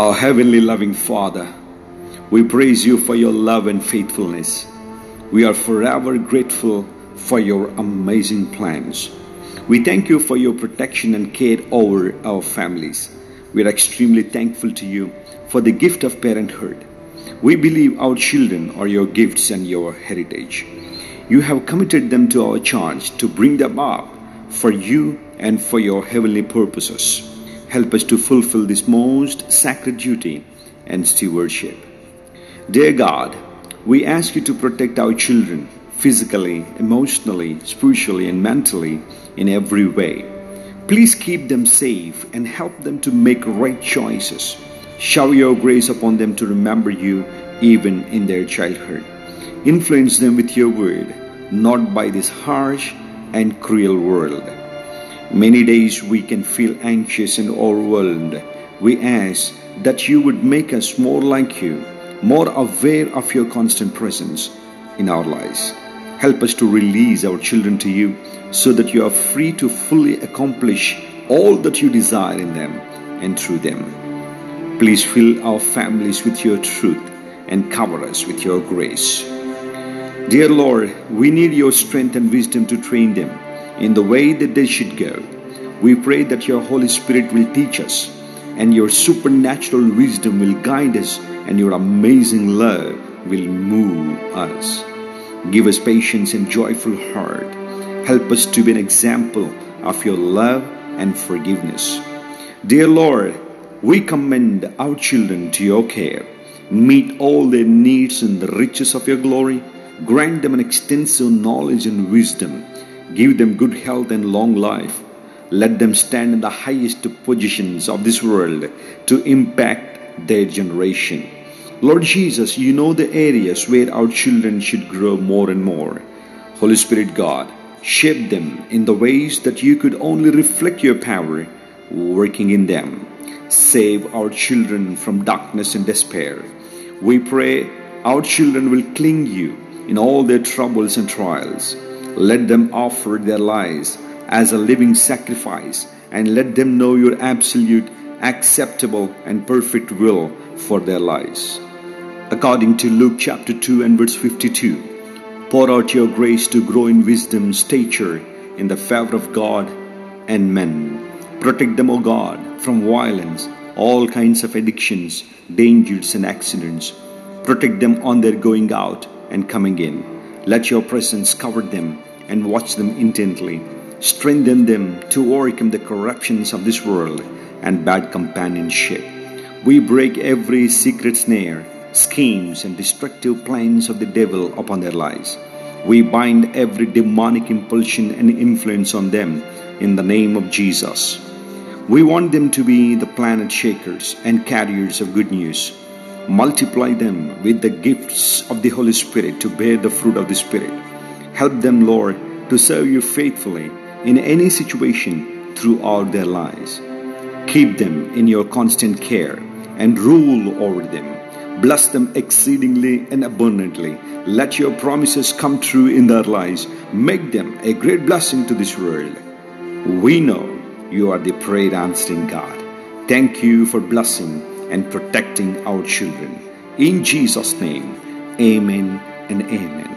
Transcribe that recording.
Our heavenly loving Father, we praise you for your love and faithfulness. We are forever grateful for your amazing plans. We thank you for your protection and care over our families. We are extremely thankful to you for the gift of parenthood. We believe our children are your gifts and your heritage. You have committed them to our charge to bring them up for you and for your heavenly purposes. Help us to fulfill this most sacred duty and stewardship. Dear God, we ask you to protect our children physically, emotionally, spiritually, and mentally in every way. Please keep them safe and help them to make right choices. Shower your grace upon them to remember you even in their childhood. Influence them with your word, not by this harsh and cruel world. Many days we can feel anxious and overwhelmed. We ask that you would make us more like you, more aware of your constant presence in our lives. Help us to release our children to you so that you are free to fully accomplish all that you desire in them and through them. Please fill our families with your truth and cover us with your grace. Dear Lord, we need your strength and wisdom to train them in the way that they should go. We pray that your Holy Spirit will teach us and your supernatural wisdom will guide us and your amazing love will move us. Give us patience and joyful heart. Help us to be an example of your love and forgiveness. Dear Lord, we commend our children to your care. Meet all their needs in the riches of your glory. Grant them an extensive knowledge and wisdom. Give them good health and long life. Let them stand in the highest positions of this world to impact their generation. Lord Jesus, you know the areas where our children should grow more and more. Holy Spirit God, shape them in the ways that you could only reflect your power working in them. Save our children from darkness and despair. We pray our children will cling you in all their troubles and trials. Let them offer their lives as a living sacrifice and let them know your absolute, acceptable, and perfect will for their lives. According to Luke chapter 2 and verse 52, pour out your grace to grow in wisdom, stature, in the favor of God and men. Protect them, O God, from violence, all kinds of addictions, dangers, and accidents. Protect them on their going out and coming in. Let your presence cover them and watch them intently. Strengthen them to overcome the corruptions of this world and bad companionship. We break every secret snare, schemes, and destructive plans of the devil upon their lives. We bind every demonic impulsion and influence on them in the name of Jesus. We want them to be the planet shakers and carriers of good news. Multiply them with the gifts of the Holy Spirit to bear the fruit of the Spirit. Help them, Lord, to serve you faithfully in any situation throughout their lives. Keep them in your constant care and rule over them. Bless them exceedingly and abundantly. Let your promises come true in their lives. Make them a great blessing to this world. We know you are the prayer answering God. Thank you for blessing and protecting our children. In Jesus' name, amen and amen.